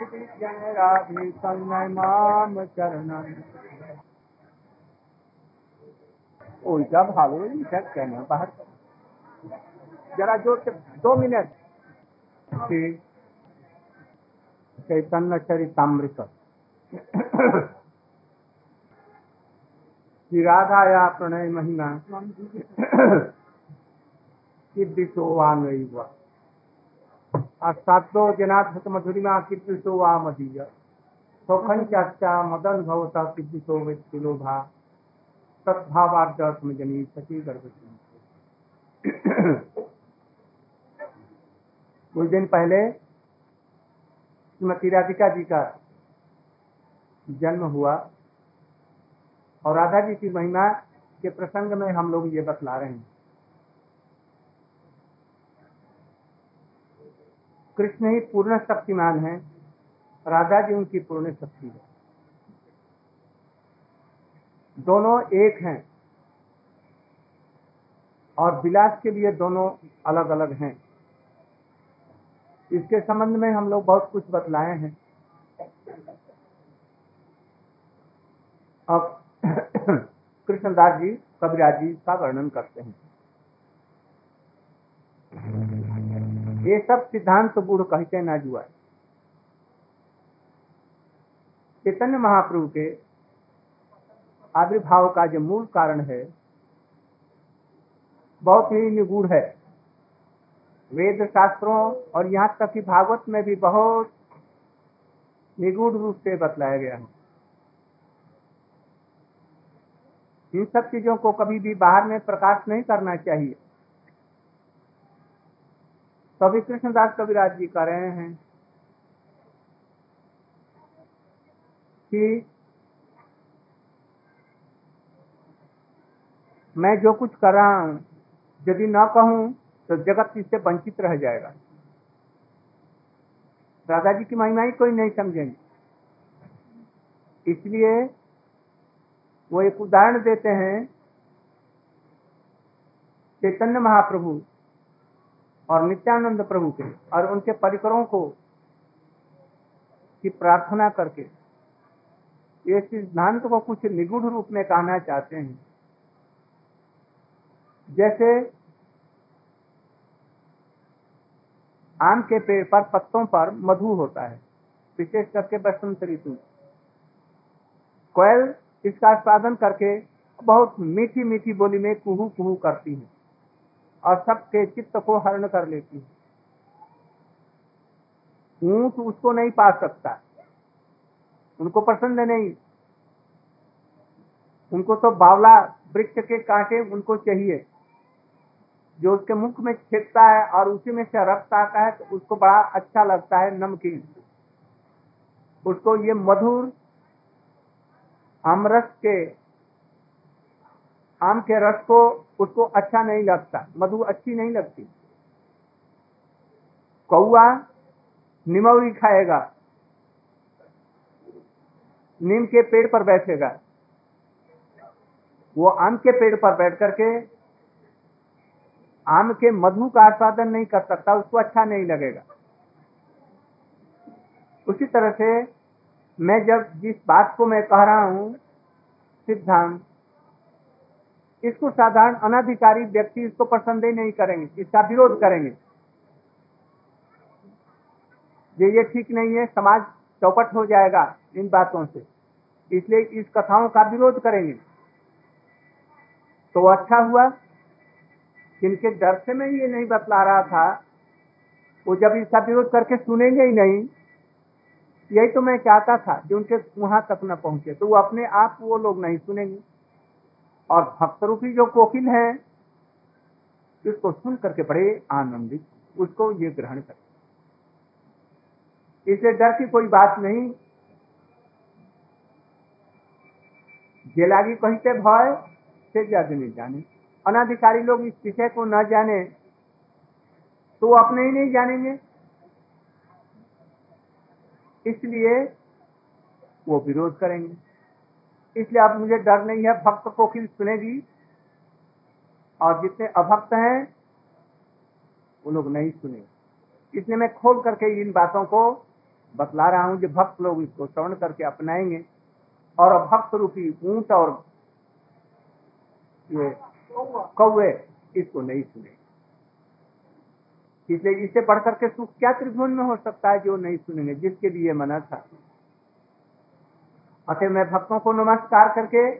जन राधे तन्मय माम चरण उल्टा भागो इधर कहना बाहर? जरा ज़ोर से दो मिनट। चैतन्य चरितमृत श्री राधाया प्रणय महिमा। कीर्तिशो वांगई हुआ जनाथ वा मदीय। चाचा मदन भवता कीर्तिशो विलोभा सद्भावार्थ जनी सची गर्भ कुछ दिन पहले श्रीमती राधिका जी का जन्म हुआ और राधा जी की महिमा के प्रसंग में हम लोग ये बतला रहे हैं। कृष्ण ही पूर्ण शक्तिमान है। राधा जी उनकी पूर्ण शक्ति है। दोनों एक हैं और विलास के लिए दोनों अलग अलग हैं। इसके संबंध में हम लोग बहुत कुछ बतलाए हैं। अब कृष्णदास जी कबीराज जी का वर्णन करते हैं। ये सब सिद्धांत बूढ़ कहते ना जुआ। चैतन्य महाप्रभु के आविर्भाव का जो मूल कारण है, बहुत ही निगूढ़ है। वेद शास्त्रों और यहाँ तक कि भागवत में भी बहुत निगूढ़ रूप से बतलाया गया है। इन सब चीज़ों को कभी भी बाहर में प्रकाश नहीं करना चाहिए। तभी कृष्णदास कविराज जी कह रहे हैं कि मैं जो कुछ कर रहा हूँ, यदि न कहूँ तो जगत इससे वंचित रह जाएगा। राधा जी की महिमा ही कोई नहीं समझेंगे। इसलिए वो एक उदाहरण देते हैं, चैतन्य महाप्रभु। और नित्यानंद प्रभु के और उनके परिकरों को की प्रार्थना करके ये सिद्धांत को कुछ निगुढ़ रूप में कहना चाहते हैं। जैसे आम के पेड़ पर पत्तों पर मधु होता है, विशेष करके बसंत ऋतु। कोयल इसका उत्पादन करके बहुत मीठी मीठी बोली में कुहू कुहू करती है। और सबके चित्त को हरण कर लेती है। ऊँट उसको नहीं पा सकता। उनको पसंद नहीं। उनको तो बावला वृक्ष के कांटे उनको चाहिए। जो उसके मुख में छेदता है और उसी में से रक्त आता है तो उसको बड़ा अच्छा लगता है नमकीन। उसको ये मधुर आमरस के आम के रस को, उसको अच्छा नहीं लगता, मधु अच्छी नहीं लगती। कौआ निमौरी खाएगा, नीम के पेड़ पर बैठेगा। वो आम के पेड़ पर बैठ करके आम के मधु का आस्वादन नहीं कर सकता, उसको अच्छा नहीं लगेगा। उसी तरह से मैं जब जिस बात को मैं कह रहा हूँ, सिद्धांत इसको साधारण अनाधिकारी व्यक्ति इसको पसंद ही नहीं करेंगे, इसका विरोध करेंगे। ये ये ठीक नहीं है, समाज चौपट हो जाएगा इन बातों से। इसलिए इस कथाओं का विरोध करेंगे। तो अच्छा हुआ जिनके डर से मैं ये नहीं बतला रहा था। वो जब इसका विरोध करके सुनेंगे ही नहीं, यही तो मैं चाहता था कि उनके वहाँ तक न पहुँचे। तो वो अपने आप वो लोग नहीं सुनेंगे। और भक्त रूपी जो कोकिल है उसको सुन करके बड़े आनंदित, उसको ये ग्रहण कर। इसे डर की कोई बात नहीं। जेलागी कहते भय, से ज़्यादा नहीं जाने। अनाधिकारी लोग इस विषय को न जाने तो वो अपने ही नहीं जानेंगे। इसलिए वो विरोध करेंगे। इसलिए अब मुझे डर नहीं है। भक्त को किल सुनेगी और जितने अभक्त हैं, वो लोग नहीं सुने। इसलिए मैं खोल करके इन बातों को बतला रहा हूँ जो भक्त लोग इसको श्रवण करके अपनाएँगे। और भक्त रूपी ऊँट और ये कौवे इसको नहीं सुने। इसलिए इससे बढ़ करके सुख क्या त्रिभुवन में हो सकता है जो नहीं सुनेंगे? जिसके लिए मना था। अतः मैं भक्तों को नमस्कार करके,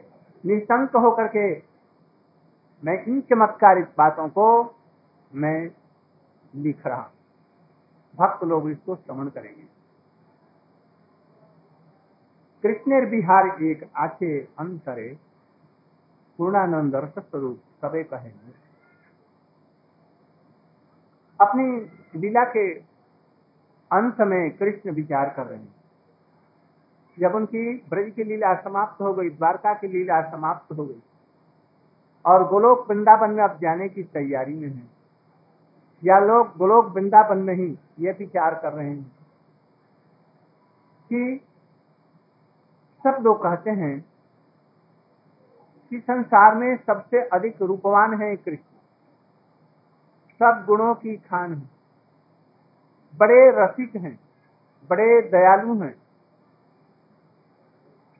निशंक होकर के, मैं इन चमत्कारित बातों को मैं लिख रहा भक्त लोग इसको श्रवण करेंगे। कृष्णेर बिहार एक आचे अंतरे, पूर्णानंद रस स्वरूप सबे कहे। अपनी लीला के अंत में कृष्ण विचार कर रहे हैं। जब उनकी ब्रज की लीला समाप्त हो गई, द्वारका की लीला समाप्त हो गई, और गोलोक वृंदावन में अब जाने की तैयारी में है। या लोग गोलोक वृंदावन में ही ये विचार कर रहे हैं कि सब लोग कहते हैं कि संसार में सबसे अधिक रूपवान है कृष्ण। सब गुणों की खान है। बड़े रसिक हैं, बड़े दयालु हैं।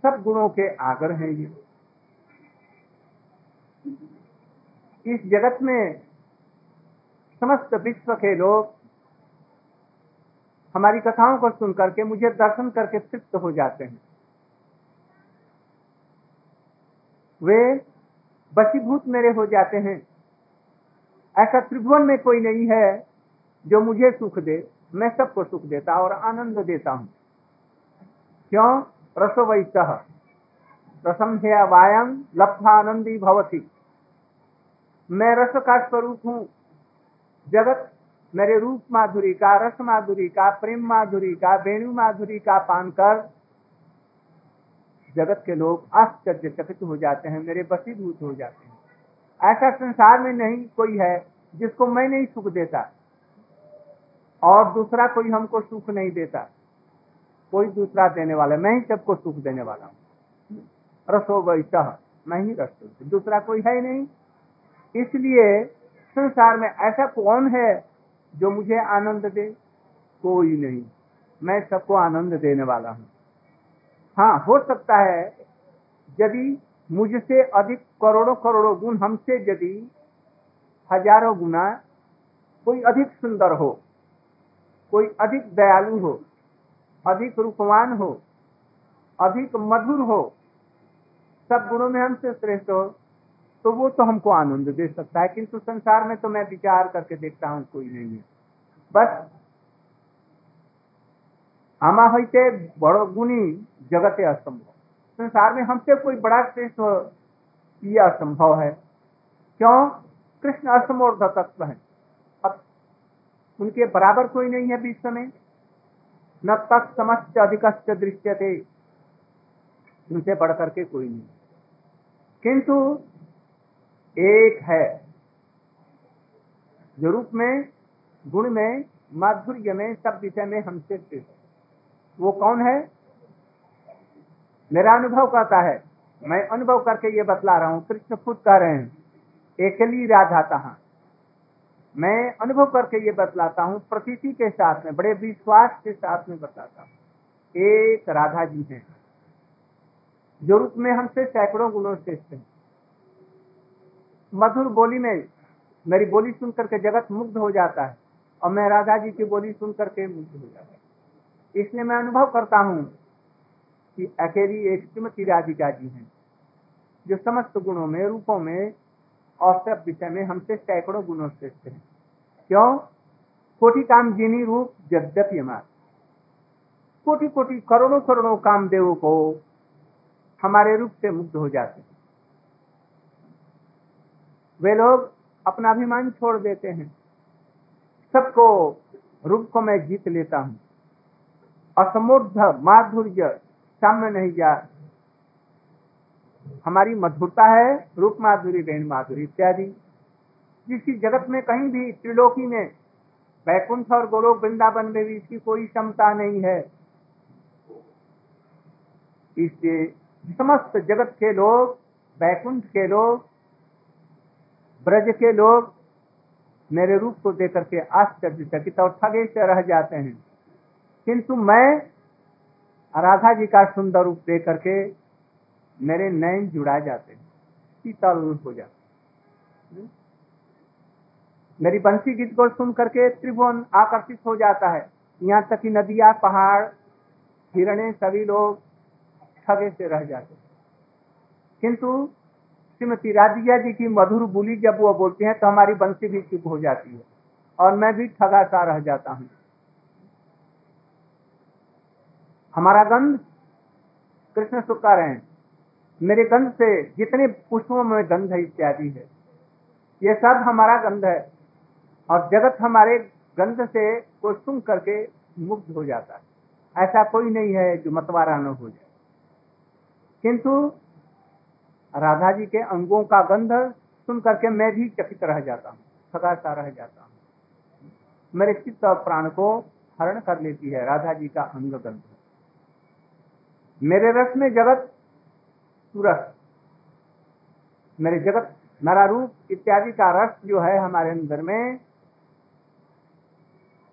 सब गुणों के आगर हैं ये। इस जगत में समस्त विश्व के लोग हमारी कथाओं को सुन करके, मुझे दर्शन करके तृप्त हो जाते हैं। वे बसीभूत मेरे हो जाते हैं। ऐसा त्रिभुवन में कोई नहीं है जो मुझे सुख दे, मैं सबको सुख देता और आनंद देता हूँ। क्यों? रसो वही वायम लब्धानंदी भवती। मैं रस का स्वरूप हूँ। जगत मेरे रूप माधुरी का, रस माधुरी का, प्रेम माधुरी का, वेणु माधुरी का पान कर। जगत के लोग आश्चर्यचकित हो जाते हैं, मेरे बसीभूत हो जाते हैं। ऐसा संसार में नहीं कोई है जिसको मैं नहीं सुख देता और दूसरा कोई हमको सुख नहीं देता। कोई दूसरा देने वाला, मैं ही सबको सुख देने वाला हूँ। रसो वैसा मैं ही रस दूसरा कोई है नहीं। इसलिए संसार में ऐसा कौन है जो मुझे आनंद दे? कोई नहीं। मैं सबको आनंद देने वाला हूँ। हाँ हो सकता है यदि मुझसे अधिक करोड़ों करोड़ों गुण हमसे यदि हज़ारों गुना कोई अधिक सुंदर हो, कोई अधिक दयालु हो अधिक रूपवान हो, अधिक मधुर हो, सब गुणों में हमसे श्रेष्ठ हो तो वो तो हमको आनंद दे सकता है। किंतु संसार में तो मैं विचार करके देखता हूँ, कोई नहीं है। बस आमा होते बड़ो गुणी जगत असंभव। संसार में हमसे कोई बड़ा श्रेष्ठ हो, ये असंभव है। क्यों? कृष्ण असमोर्ध तत्व है। अब उनके बराबर कोई नहीं है विश्व में। न तक समस्त अधिक दृश्य थे उनसे बढ़ करके कोई नहीं। किंतु एक है, जो रूप में, गुण में, माधुर्य में, सब विषय में हमसे वो कौन है? मेरा अनुभव कहता है, मैं अनुभव करके ये बतला रहा हूँ, कृष्ण खुद कह रहे हैं, एकली राधा कहा मैं अनुभव करके ये बतलाता हूँ प्रतीति के साथ में, बड़े विश्वास के साथ में बताता हूँ। एक राधा जी हैं, जो रूप में हमसे सैकड़ों गुणों हैं। मधुर बोली में, मेरी बोली सुन करके जगत मुग्ध हो जाता है, और मैं राधा जी की बोली सुन करके मुग्ध हो जाता है। इसलिए मैं अनुभव करता हूँ कि अकेली एक श्रीमती राधिका जी हैं, जो समस्त गुणों में, रूपों में और सब विषय में हमसे सैकड़ों गुणों श्रेष्ठ हैं। क्यों? कोटि काम जिनी रूप हमार कोटि कोटि करोड़ों करोड़ों कामदेवों को हमारे रूप से मुग्ध हो जाते हैं। वे लोग अपना अभिमान छोड़ देते हैं। सबको रूप को मैं जीत लेता हूँ। असमूर्ध, माधुर्य सामने नहीं जा हमारी मधुरता है रूप माधुरी बहन माधुरी इत्यादि। जिसकी जगत में कहीं भी त्रिलोकी में वैकुंठ और गोलोक वृंदावन में भी इसकी कोई क्षमता नहीं है। इसलिए समस्त जगत के लोग, वैकुंठ के लोग, ब्रज के लोग मेरे रूप को देकर के आश्चर्यचकित और ठगे से रह जाते हैं। किंतु मैं राधा जी का सुंदर रूप देख करके मेरे नयन जुड़ा जाते हैं शीतल हो जाते मेरी बंसी गीत को सुन करके त्रिभुवन आकर्षित हो जाता है। यहाँ तक कि नदियाँ, पहाड़, हिरणे सभी लोग ठगे से रह जाते किंतु श्रीमती राधिया जी की मधुर बोली जब वो बोलती हैं तो हमारी बंसी भी चुप हो जाती है और मैं भी ठगा सा रह जाता हूँ। हमारा गंध कृष्ण सुख का रहे मेरे गंध से जितने पुष्पों में गंध है इत्यादि है। ये सब हमारा गंध है और जगत हमारे गंध से को सुन करके मुग्ध हो जाता है। ऐसा कोई नहीं है जो मतवारा न हो जाए। किंतु राधा जी के अंगों का गंध सुन करके मैं भी चकित रह जाता हूँ सदा रह जाता हूँ। मेरे चित्त और प्राण को हरण कर लेती है राधा जी का अंग गंध मेरे रस में जगत सुरस मेरे जगत मेरा रूप इत्यादि का रस जो है हमारे अंदर में,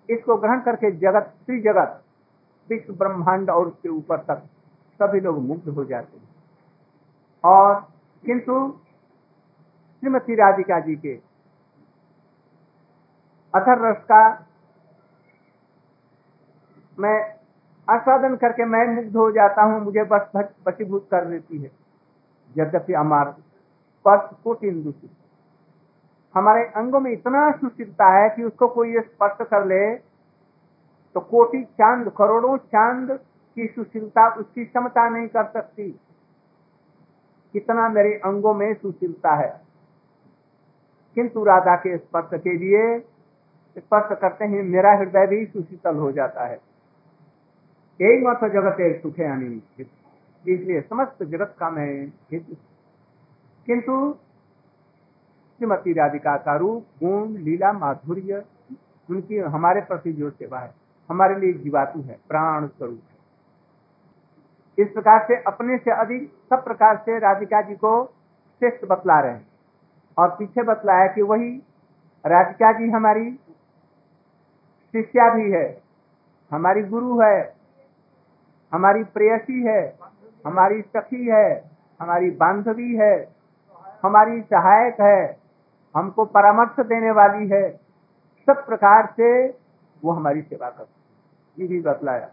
इसको ग्रहण करके जगत श्री जगत विश्व ब्रह्मांड और उसके ऊपर तक सभी लोग मुग्ध हो जाते हैं। और किंतु श्रीमती राधिका जी के अथर रस का मैं आस्वादन करके मैं मुग्ध हो जाता हूँ, मुझे बस बसीभूत कर देती है। यद्यपि हमार स्पर्श कोटिन दूषित हमारे अंगों में इतना सुशीलता है कि उसको कोई स्पर्श कर ले तो कोटि चाँद, करोड़ों चाँद की सुशीलता, उसकी क्षमता नहीं कर सकती। कितना मेरे अंगों में सुशीलता है। किंतु राधा के स्पर्श के लिए स्पर्श करते ही, मेरा हृदय भी सुशीतल हो जाता है। यही मत जगत सुखे अनिश्चित इसलिए समस्त जगत का मैं किंतु श्रीमती राधिका का रूप, गुण, लीला, माधुर्य, उनकी हमारे प्रति जो सेवा है, हमारे लिए जीवातु है, प्राण स्वरूप है। इस प्रकार से अपने से अधिक सब प्रकार से राधिका जी को श्रेष्ठ बतला रहे हैं। और पीछे बतलाया कि वही राधिका जी हमारी शिष्या भी है, हमारी गुरु है, हमारी प्रेयसी है हमारी सखी है, हमारी बांधवी है, हमारी सहायक है, हमको परामर्श देने वाली है। सब प्रकार से वो हमारी सेवा करती ये भी बतलाया।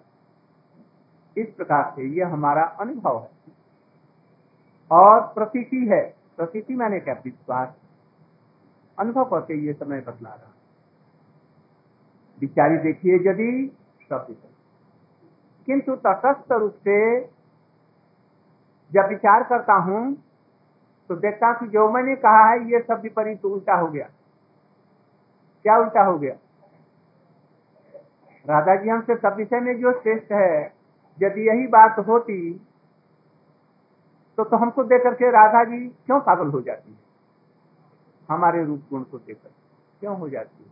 इस प्रकार से ये हमारा अनुभव है। और प्रतीति है। प्रतीति मैंने क्या विश्वास अनुभव करके ये समय बतला रहा विचारी देखिए यदि सब किंतु तटस्थ रूप से जब विचार करता हूँ तो देखता हूँ कि जो मैंने कहा है, ये सब विपरीत उल्टा हो गया। क्या उल्टा हो गया? राधा जी हमसे सब विषय में जो श्रेष्ठ है, यदि यही बात होती तो तो हमको देख करके राधा जी क्यों पागल हो जाती है? हमारे रूप गुण को देखकर क्यों हो जाती है?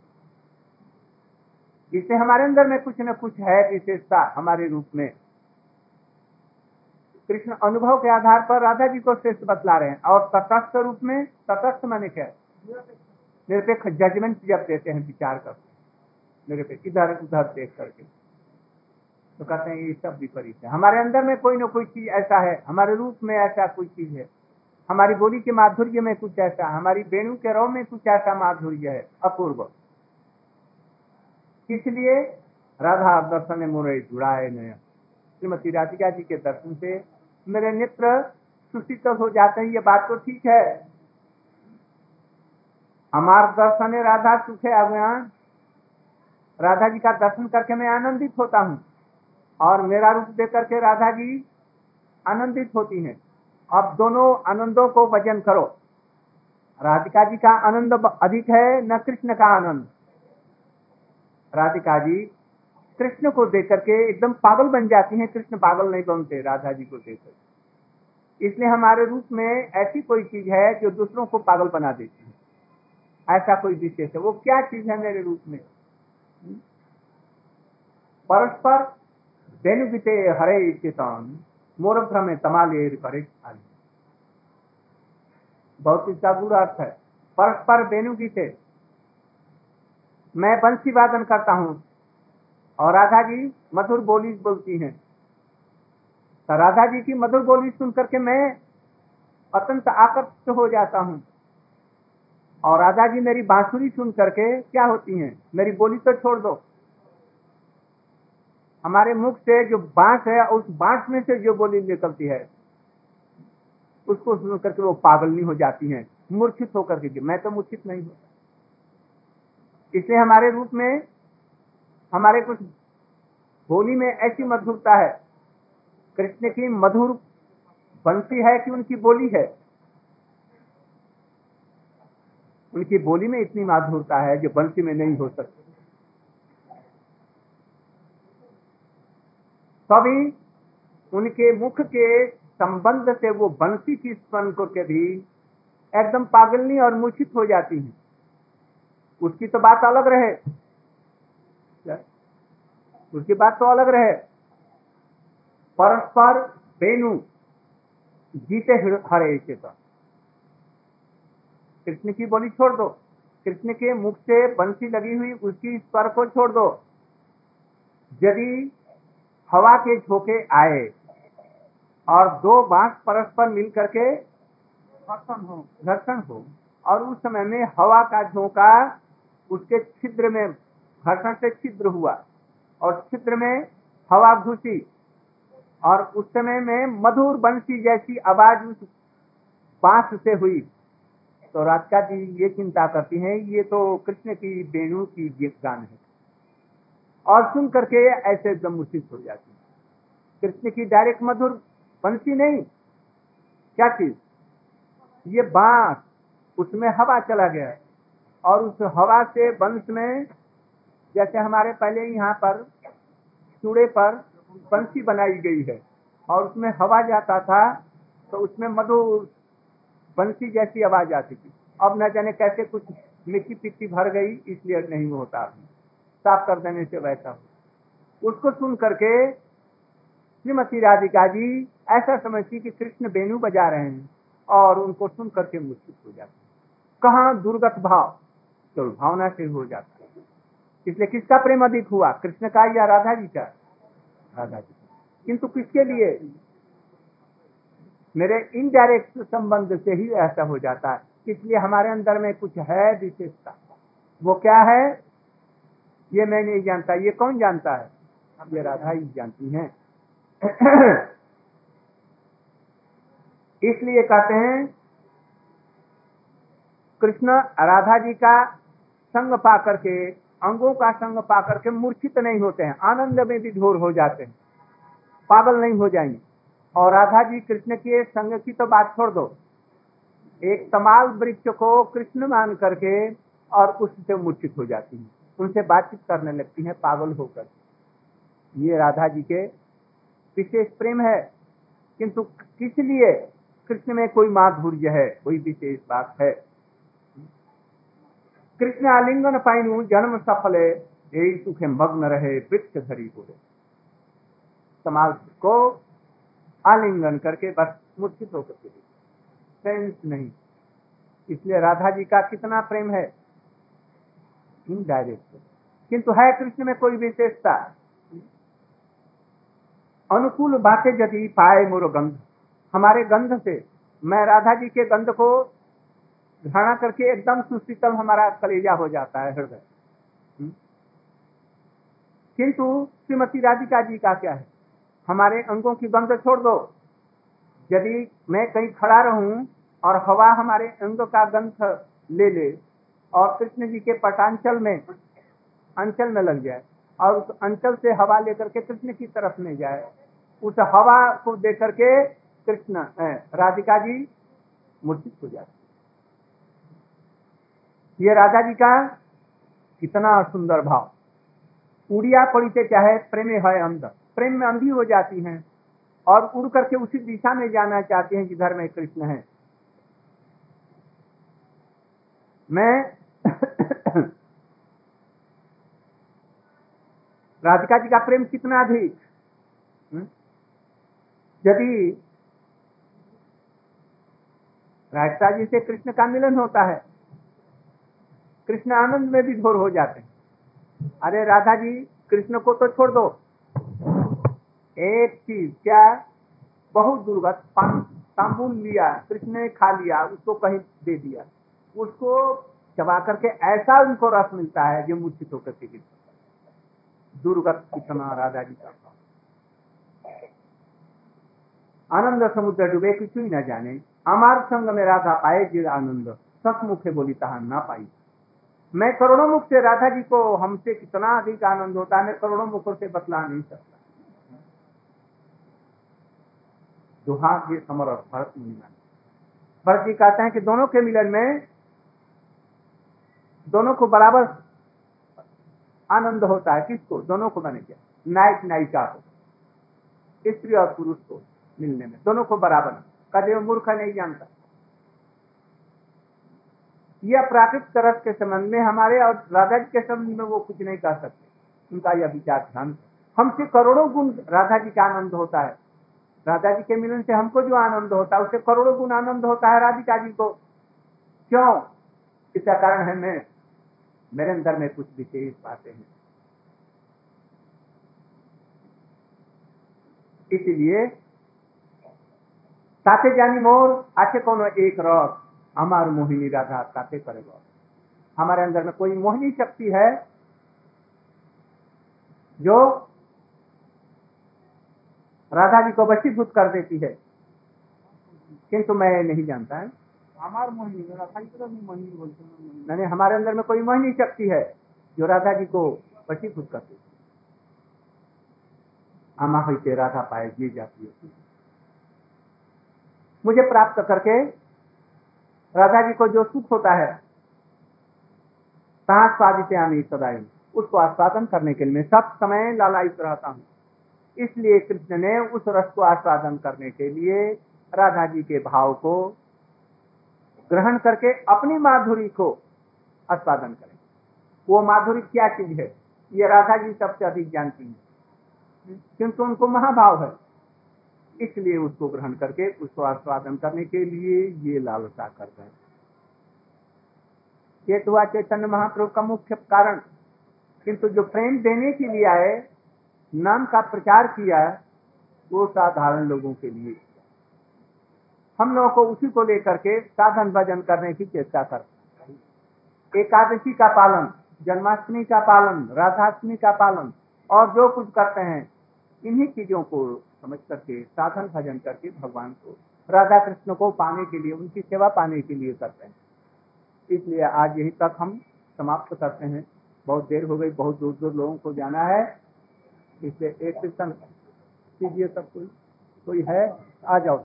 इससे हमारे अंदर में कुछ न कुछ है विशेषता हमारे रूप में। कृष्ण अनुभव के आधार पर राधा जी को श्रेष्ठ बतला रहे हैं। और तटस्थ रूप में तटस्थ माने क्या? निरपेक्ष जजमेंट जब देते हैं, विचार करते निरपेक्ष, इधर उधर देख करके। तो कहते हैं, ये सब विपरीत है। हमारे अंदर में कोई ना कोई चीज़ ऐसा है। हमारे रूप में ऐसा कोई चीज़ है। हमारी बोली के माधुर्य में कुछ ऐसा, हमारी वेणु के रव में कुछ ऐसा माधुर्य है, अपूर्व। इसलिए राधा दर्शन मोरे जुड़ाए नया श्रीमती राधिका जी के दर्शन से मेरे नेत्र सुशित हो जाते हैं, ये बात तो ठीक है। हमार दर्शन राधा सुखे अभियान राधा जी का दर्शन करके मैं आनंदित होता हूँ। और मेरा रूप देख करके राधा जी आनंदित होती हैं। अब दोनों आनंदों को वज़न करो। राधिका जी का आनंद अधिक है, न कृष्ण का आनंद। राधिका जी कृष्ण को देख करके एकदम पागल बन जाती हैं। कृष्ण पागल नहीं बनते राधा जी को देख कर इसलिए हमारे रूप में ऐसी कोई चीज़ है जो दूसरों को पागल बना देती है। ऐसा कोई विशेष है। वो क्या चीज़ है मेरे रूप में? परस्पर वेणुगिते हरे चेतन मोर भ्रमे तमाले करे बहुत इसका बुरा अर्थ है। परस्पर वेणुगीते मैं बंसी वादन करता हूँ। और राधा जी मधुर बोली बोलती हैं। तो राधा जी की मधुर बोली सुन करके मैं अत्यंत आकर्षित हो जाता हूँ। और राधा जी मेरी बांसुरी सुन करके क्या होती हैं? मेरी बोली तो छोड़ दो। हमारे मुख से जो बाँस है, उस बाँस में से जो बोली निकलती है, उसको सुन करके वो पागलनी हो जाती हैं। मूर्छित होकर के, मैं तो मूर्छित नहीं हूँ। इसलिए हमारे रूप में हमारे कुछ बोली में ऐसी मधुरता है। कृष्ण की मधुर बंसी है कि उनकी बोली है? उनकी बोली में इतनी माधुरता है जो बंसी में नहीं हो सकती। तभी उनके मुख के संबंध से वो बंसी की स्मरण करके भी एकदम पागलनी और मूर्छित हो जाती है। उसकी तो बात अलग रहे। उसकी बात तो अलग रहे। परस्पर वेणु जीते हरे चेत कृष्ण की बोली छोड़ दो। कृष्ण के मुख से बंसी लगी हुई उसकी स्वर को छोड़ दो। यदि हवा के झोंके आए और दो बाँस परस्पर मिल करके घर्षण हो घर्षण हो और उस समय में हवा का झोंका उसके छिद्र में घर्षण से छिद्र हुआ और छिद्र में हवा घुसी और उस समय में मधुर बंसी जैसी आवाज़ उस बाँस से हुई। तो राधिका जी ये चिंता करती हैं, ये तो कृष्ण की वेणु की गीत गान है। और सुन करके ऐसे एकदम मूर्छित हो जाती है। कृष्ण की डायरेक्ट मधुर बंसी नहीं। क्या चीज़? ये बाँस, उसमें हवा चला गया और उस हवा से बंश में जैसे हमारे पहले यहाँ पर चूड़े पर बंसी बनाई गई है और उसमें हवा जाता था तो उसमें मधुर बंसी जैसी आवाज़ आती थी। अब न जाने कैसे कुछ मिट्टी पिट्टी भर गई, इसलिए नहीं होता साफ़ कर देने से वैसा उसको सुन करके श्रीमती राधिका जी ऐसा समझती कि कृष्ण बेनू बजा रहे हैं और उनको सुन करके मुश्किल हो जाती कहा दुर्गत भाव? तो भावना से हो जाता इसलिए किसका प्रेम अधिक हुआ? कृष्ण का या राधा जी का? राधा जी किंतु किसके लिए? मेरे इनडायरेक्ट संबंध से ही ऐसा हो जाता है। इसलिए हमारे अंदर में कुछ है विशेषता। वो क्या है? ये मैं नहीं जानता। ये कौन जानता है? अब ये राधा ही जानती हैं। इसलिए कहते हैं, कृष्ण राधा जी का संग पा करके अंगों का संग पा करके मूर्छित नहीं होते हैं, आनंद में भी ढोर हो जाते हैं। पागल नहीं हो जाएँगे। और राधा जी कृष्ण के संग की तो बात छोड़ दो। एक तमाल वृक्ष को कृष्ण मान करके और उससे मूर्छित हो जाती है। उनसे बातचीत करने लगती है, पागल होकर। ये राधा जी के विशेष प्रेम है। किंतु किस लिए कृष्ण में कोई माधुर्य है? कोई विशेष बात है। कृष्ण आलिंगन पाइनु, जन्म सफल यही सुखे मग्न रहे वृक्ष धरी हो समाज को आलिंगन करके बस मूर्छित होकर के सेंस नहीं। इसलिए राधा जी का कितना प्रेम है? इनडायरेक्ट किंतु है कृष्ण में कोई विशेषता? अनुकूल बातें यदि पाए मोरो गंध। हमारे गंध से, मैं राधा जी के गंध को घृणा करके एकदम सुशीतल हमारा कलेजा हो जाता है हृदय। हम्म? किंतु श्रीमती राधिका जी का क्या है? हमारे अंगों की गंध छोड़ दो। यदि मैं कहीं खड़ा रहूँ और हवा हमारे अंग का गंध ले ले और कृष्ण जी के पटांचल में, अंचल में लग जाए और उस अंचल से हवा लेकर के कृष्ण की तरफ़ में जाए, उस हवा को देकर के कृष्ण राधिका जी मूर्छित हो जाती ये राधा जी का कितना सुंदर भाव। उड़िया पड़ी चाहे प्रेम है अंदर प्रेम में अंधी हो जाती हैं और उड़ करके उसी दिशा में जाना चाहती हैं जिधर में कृष्ण है। मैं राधिका जी का प्रेम कितना अधिक? हम्म? यदि राधिका जी से कृष्ण का मिलन होता है कृष्ण आनंद में भी घोर हो जाते हैं। अरे राधा जी, कृष्ण को तो छोड़ दो। एक चीज़, क्या बहुत दुर्गत तांबुल लिया, कृष्ण ने खा लिया, उसको कहीं दे दिया। उसको चबा करके ऐसा उनको रस मिलता है जो मूर्छित होकर के दुर्गत कितना राधा जी का आनंद समुद्र डूबे कुछ ही न जाने। अमार संग में राधा पाए जी आनंद। सतमुखे बोली, तहा ना पाई। मैं करोड़ों मुख से राधा जी को हमसे कितना अधिक आनंद होता है, मैं करोड़ों मुखों से बतला नहीं सकता। दुहाग्य समर और भरत मिलन। भरत जी कहते हैं कि दोनों के मिलन में दोनों को बराबर आनंद होता है। किसको? दोनों को मैंने क्या। नायक, नायिका को। स्त्री और पुरुष को मिलने में। दोनों को बराबर। कदे मूर्ख नहीं जानता। यह प्राकृतिक तरस के संबंध में हमारे और राधा जी के संबंध में वो कुछ नहीं कह सकते। उनका यह विचार ध्यान हमसे करोड़ों गुण राधा जी का आनंद होता है। राधा जी के मिलन से हमको जो आनंद होता है उससे करोड़ों गुण आनंद होता है राधिका जी को। क्यों? इसका कारण है मैं, मेरे अंदर में कुछ विशेष बातें हैं। इसलिए साथे जानी मोर आचे कोनो एक रस। हमार मोहिनी राधा काते करेगा हमारे अंदर में कोई मोहिनी शक्ति है जो राधा जी को वशीभूत कर देती है। किंतु मैं नहीं जानता है। हमार मोहिनी राधा जी को मोहिनी बोलते हैं। मैंने हमारे अंदर में कोई मोहिनी शक्ति है जो राधा जी को वशीभूत कर देती है। आमा हुई राधा पाए जी जाती है। मुझे प्राप्त करके राधा जी को जो सुख होता है कहा स्वादित आमी सदाई उसको आस्वादन करने के लिए मैं सब समय लालायित रहता हूँ। इसलिए कृष्ण ने उस रस को आस्वादन करने के लिए राधा जी के भाव को ग्रहण करके अपनी माधुरी को आस्वादन करें। वो माधुरी क्या चीज़ है? ये राधा जी सबसे अधिक जानती है किंतु उनको महाभाव है। इसलिए उसको ग्रहण करके उसको आस्वादन करने के लिए ये लालसा करते हैं। ये तो हुआ चैतन्य महाप्रभु का मुख्य कारण, किंतु जो प्रेम देने के लिए आए, नाम का प्रचार किया, वो साधारण लोगों के लिए। हम लोगों को उसी को लेकर के साधन भजन करने की चेष्टा कर एकादशी का पालन, जन्माष्टमी का पालन, राधाष्टमी का पालन, और जो कुछ करते हैं, इन्हीं चीज़ों को समझ करके, साधन भजन करके भगवान को, राधा कृष्ण को पाने के लिए, उनकी सेवा पाने के लिए करते हैं। इसलिए आज यही तक हम समाप्त करते हैं। बहुत देर हो गई, बहुत दूर दूर लोगों को जाना है। इसलिए एक कीजिए सब कोई कोई है, आ जाओ।